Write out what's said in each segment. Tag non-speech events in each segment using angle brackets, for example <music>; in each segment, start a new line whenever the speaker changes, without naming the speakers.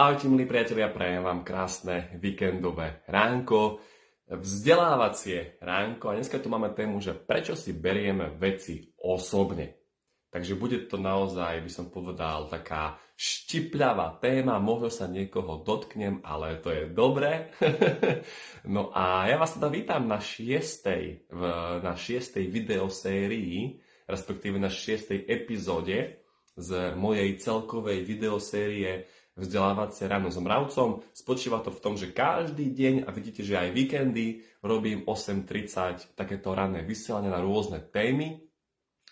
Ahojte milí priatelia, prajem vám krásne víkendové ránko, vzdelávacie ránko a dneska tu máme tému, že prečo si berieme veci osobne. Takže bude to naozaj, by som povedal, taká štipľavá téma, možno sa niekoho dotknem, ale to je dobré. <laughs> no a ja vás teda vítam na šiestej, na šiestej videosérii, respektíve na šiestej epizóde z mojej celkovej videosérie vzdelávacie ráno s mravcom. Spočíva to v tom, že každý deň, a vidíte, že aj víkendy, robím 8.30 takéto ranné vysielanie na rôzne témy.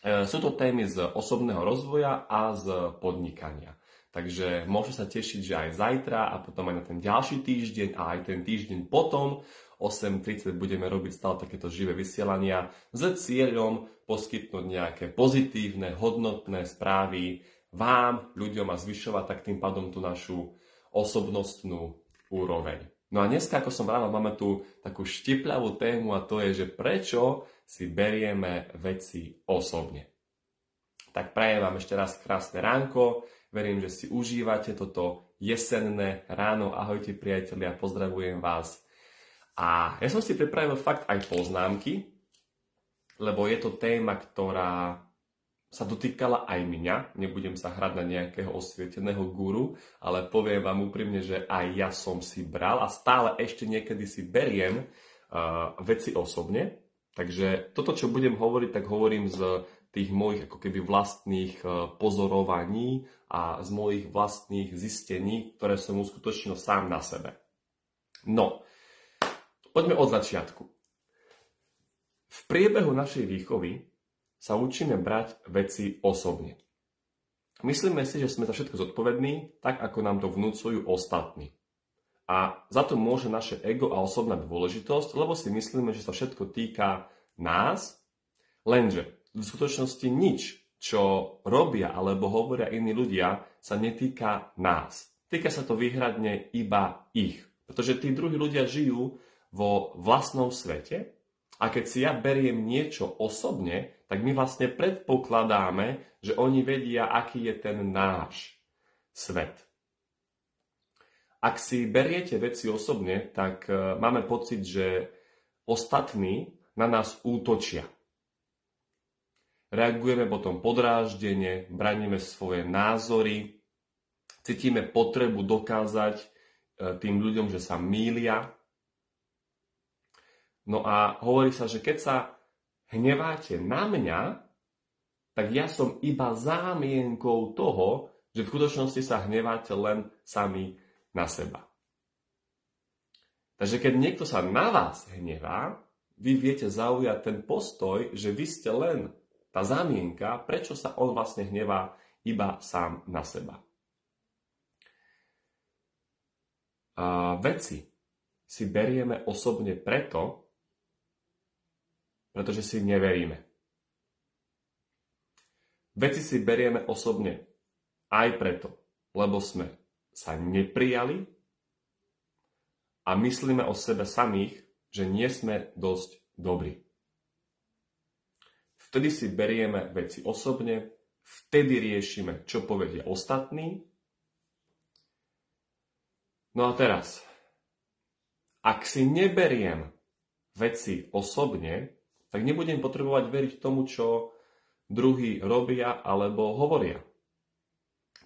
E, sú to témy z osobného rozvoja a z podnikania. Takže môžete sa tešiť, že aj zajtra a potom aj na ten ďalší týždeň a aj ten týždeň potom 8.30 budeme robiť stále takéto živé vysielania s cieľom poskytnúť nejaké pozitívne, hodnotné správy, vám, ľuďom a zvyšovať tak tým pádom tú našu osobnostnú úroveň. No a dneska, ako som vravel, máme tu takú štipľavú tému a to je, že prečo si berieme veci osobne. Tak prajem vám ešte raz krásne ránko, verím, že si užívate toto jesenné ráno. Ahojte priatelia, pozdravujem vás. A ja som si pripravil fakt aj poznámky, lebo je to téma, ktorá sa dotýkala aj mňa, nebudem sa hrať na nejakého osvieteného guru, ale poviem vám úprimne, že aj ja som si bral a stále ešte niekedy si beriem uh, veci osobne. Takže toto, čo budem hovoriť, tak hovorím z tých mojich ako keby vlastných uh, pozorovaní a z mojich vlastných zistení, ktoré som uskutočnil sám na sebe. No, poďme od začiatku. V priebehu našej výchovy sa učíme brať veci osobne. Myslíme si, že sme za všetko zodpovední, tak ako nám to vnúcujú ostatní. A za to môže naše ego a osobná dôležitosť, lebo si myslíme, že sa všetko týka nás, lenže v skutočnosti nič, čo robia alebo hovoria iní ľudia, sa netýka nás. Týka sa to výhradne iba ich. Pretože tí druhí ľudia žijú vo vlastnom svete a keď si ja beriem niečo osobne, tak my vlastne predpokladáme, že oni vedia, aký je ten náš svet. Ak si beriete veci osobne, tak e, máme pocit, že ostatní na nás útočia. Reagujeme potom podráždene, braníme svoje názory, cítime potrebu dokázať e, tým ľuďom, že sa mýlia, No a hovorí sa, že keď sa hneváte na mňa, tak ja som iba zámienkou toho, že v skutočnosti sa hneváte len sami na seba. Takže keď niekto sa na vás hnevá, vy viete zaujať ten postoj, že vy ste len tá zámienka, prečo sa on vlastne hnevá iba sám na seba. A veci si berieme osobne preto, pretože si neveríme. Veci si berieme osobne aj preto, lebo sme sa neprijali a myslíme o sebe samých, že nie sme dosť dobrí. Vtedy si berieme veci osobne, vtedy riešime, čo povedia ostatní. No a teraz, ak si neberiem veci osobne, tak nebudem potrebovať veriť tomu, čo druhí robia alebo hovoria.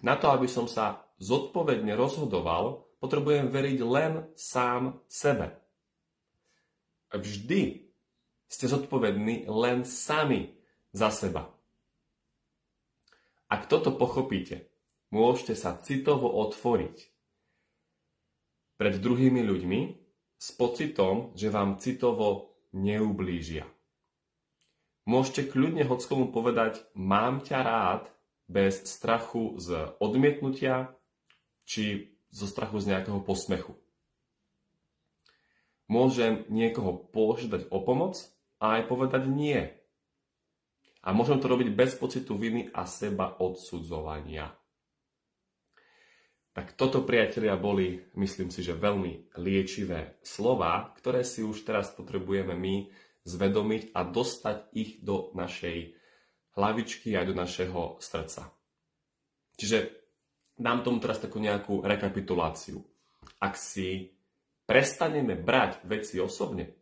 Na to, aby som sa zodpovedne rozhodoval, potrebujem veriť len sám sebe. Vždy ste zodpovední len sami za seba. Ak toto pochopíte, môžete sa citovo otvoriť pred druhými ľuďmi s pocitom, že vám citovo neublížia. Môžete kľudne hockomu povedať mám ťa rád bez strachu z odmietnutia či zo strachu z nejakého posmechu. Môžem niekoho požiadať o pomoc a aj povedať nie. A môžem to robiť bez pocitu viny a seba odsudzovania. Tak toto, priatelia, boli, myslím si, že veľmi liečivé slova, ktoré si už teraz potrebujeme my zvedomiť a dostať ich do našej hlavičky aj do našeho srdca. Čiže dám tomu teraz takú nejakú rekapituláciu. Ak si prestaneme brať veci osobne,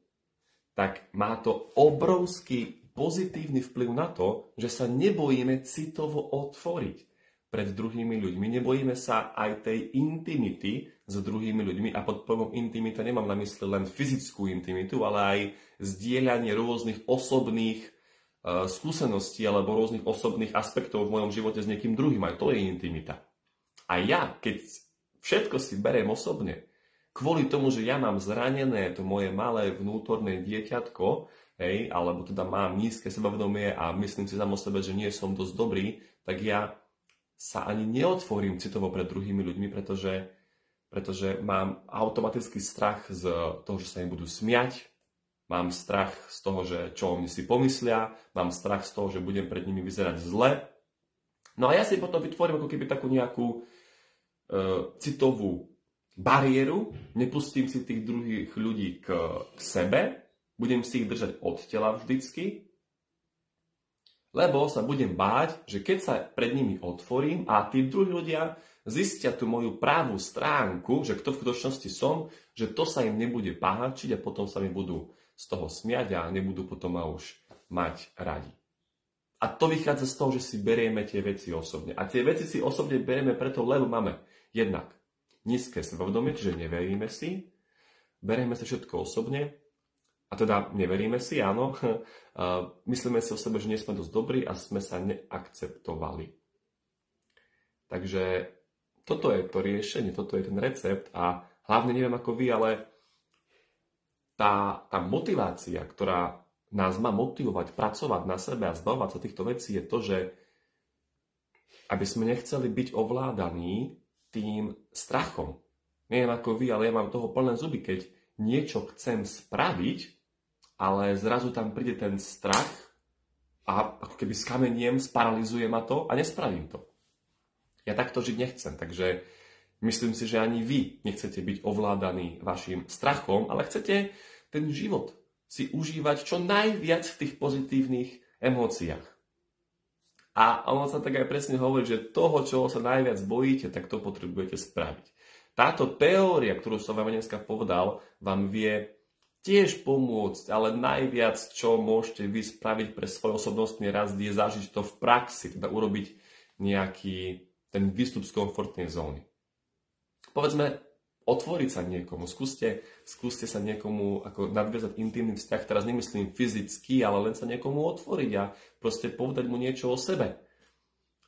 tak má to obrovský pozitívny vplyv na to, že sa nebojíme citovo otvoriť pred druhými ľuďmi. Nebojíme sa aj tej intimity s druhými ľuďmi a pod pojmom intimita nemám na mysli len fyzickú intimitu, ale aj zdieľanie rôznych osobných uh, skúseností alebo rôznych osobných aspektov v mojom živote s niekým druhým. Aj to je intimita. A ja, keď všetko si beriem osobne, kvôli tomu, že ja mám zranené to moje malé vnútorné dieťatko, hej, alebo teda mám nízke sebavedomie a myslím si samo sebe, že nie som dosť dobrý, tak ja sa ani neotvorím citovo pred druhými ľuďmi, pretože, pretože mám automatický strach z toho, že sa im budú smiať, mám strach z toho, že čo o mne si pomyslia, mám strach z toho, že budem pred nimi vyzerať zle. No a ja si potom vytvorím ako keby takú nejakú e, citovú bariéru, nepustím si tých druhých ľudí k, k sebe, budem si ich držať od tela vždycky lebo sa budem báť, že keď sa pred nimi otvorím a tí druhí ľudia zistia tú moju právú stránku, že kto v skutočnosti som, že to sa im nebude páčiť a potom sa mi budú z toho smiať a nebudú potom ma už mať radi. A to vychádza z toho, že si berieme tie veci osobne. A tie veci si osobne berieme preto, lebo máme jednak nízke sebavedomie, čiže neveríme si, berieme si všetko osobne a teda neveríme si, áno, <laughs> myslíme si o sebe, že nie sme dosť dobrí a sme sa neakceptovali. Takže toto je to riešenie, toto je ten recept a hlavne neviem ako vy, ale tá, tá motivácia, ktorá nás má motivovať pracovať na sebe a zbavovať sa týchto vecí je to, že aby sme nechceli byť ovládaní tým strachom. Neviem ako vy, ale ja mám toho plné zuby, keď niečo chcem spraviť, ale zrazu tam príde ten strach a ako keby skameniem, sparalizuje ma to a nespravím to. Ja takto žiť nechcem, takže myslím si, že ani vy nechcete byť ovládaní vašim strachom, ale chcete ten život si užívať čo najviac v tých pozitívnych emóciách. A ono sa tak aj presne hovorí, že toho, čoho sa najviac bojíte, tak to potrebujete spraviť. Táto teória, ktorú som vám dneska povedal, vám vie tiež pomôcť, ale najviac, čo môžete vy spraviť pre svoj osobnostný rast, je zažiť to v praxi, teda urobiť nejaký ten výstup z komfortnej zóny. Povedzme, otvoriť sa niekomu, skúste, skúste sa niekomu ako nadviazať intimný vzťah, teraz nemyslím fyzicky, ale len sa niekomu otvoriť a proste povedať mu niečo o sebe.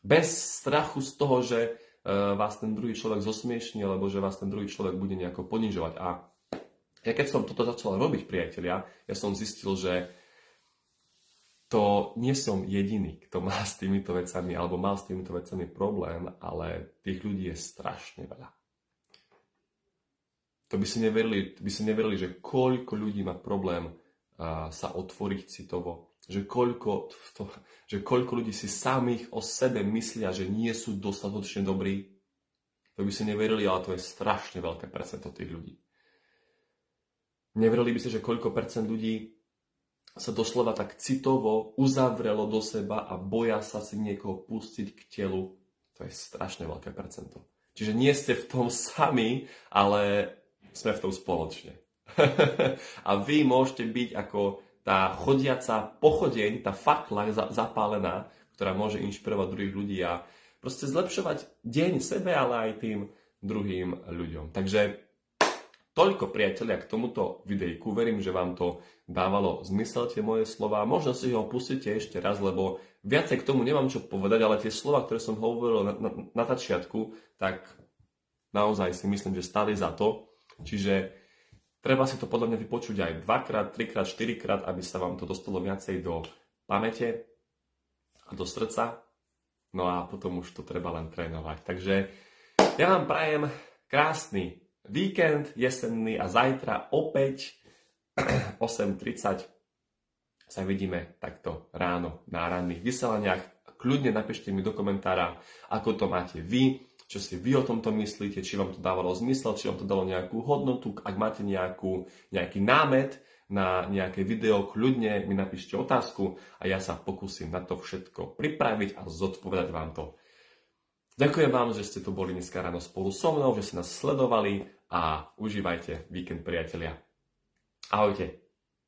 Bez strachu z toho, že e, vás ten druhý človek zosmiešní, alebo že vás ten druhý človek bude nejako ponižovať. A ja keď som toto začal robiť, priatelia, ja som zistil, že to nie som jediný, kto má s týmito vecami, alebo mal s týmito vecami problém, ale tých ľudí je strašne veľa. To by si neverili, by si neverili že koľko ľudí má problém uh, sa otvoriť citovo, že koľko, to, že koľko ľudí si samých o sebe myslia, že nie sú dostatočne dobrí. To by si neverili, ale to je strašne veľké percento tých ľudí. Neverili by ste, že koľko percent ľudí sa doslova tak citovo uzavrelo do seba a boja sa si niekoho pustiť k telu. To je strašne veľké percento. Čiže nie ste v tom sami, ale sme v tom spoločne. <laughs> a vy môžete byť ako tá chodiaca pochodeň, tá fakla zapálená, ktorá môže inšpirovať druhých ľudí a proste zlepšovať deň sebe, ale aj tým druhým ľuďom. Takže Toľko priatelia k tomuto videjku, verím, že vám to dávalo zmysel tie moje slova. Možno si ho pustíte ešte raz, lebo viacej k tomu nemám čo povedať, ale tie slova, ktoré som hovoril na, na, na začiatku, tak naozaj si myslím, že stali za to. Čiže treba si to podľa mňa vypočuť aj dvakrát, trikrát, štyrikrát, aby sa vám to dostalo viacej do pamäte a do srdca. No a potom už to treba len trénovať. Takže ja vám prajem krásny víkend jesenný a zajtra opäť <clears throat> 8.30 sa vidíme takto ráno na ranných vyselaniach. Kľudne napíšte mi do komentára, ako to máte vy, čo si vy o tomto myslíte, či vám to dávalo zmysel, či vám to dalo nejakú hodnotu, ak máte nejakú, nejaký námet na nejaké video, kľudne mi napíšte otázku a ja sa pokúsim na to všetko pripraviť a zodpovedať vám to Ďakujem vám, že ste tu boli dneska ráno spolu so mnou, že ste nás sledovali a užívajte víkend priatelia. Ahojte.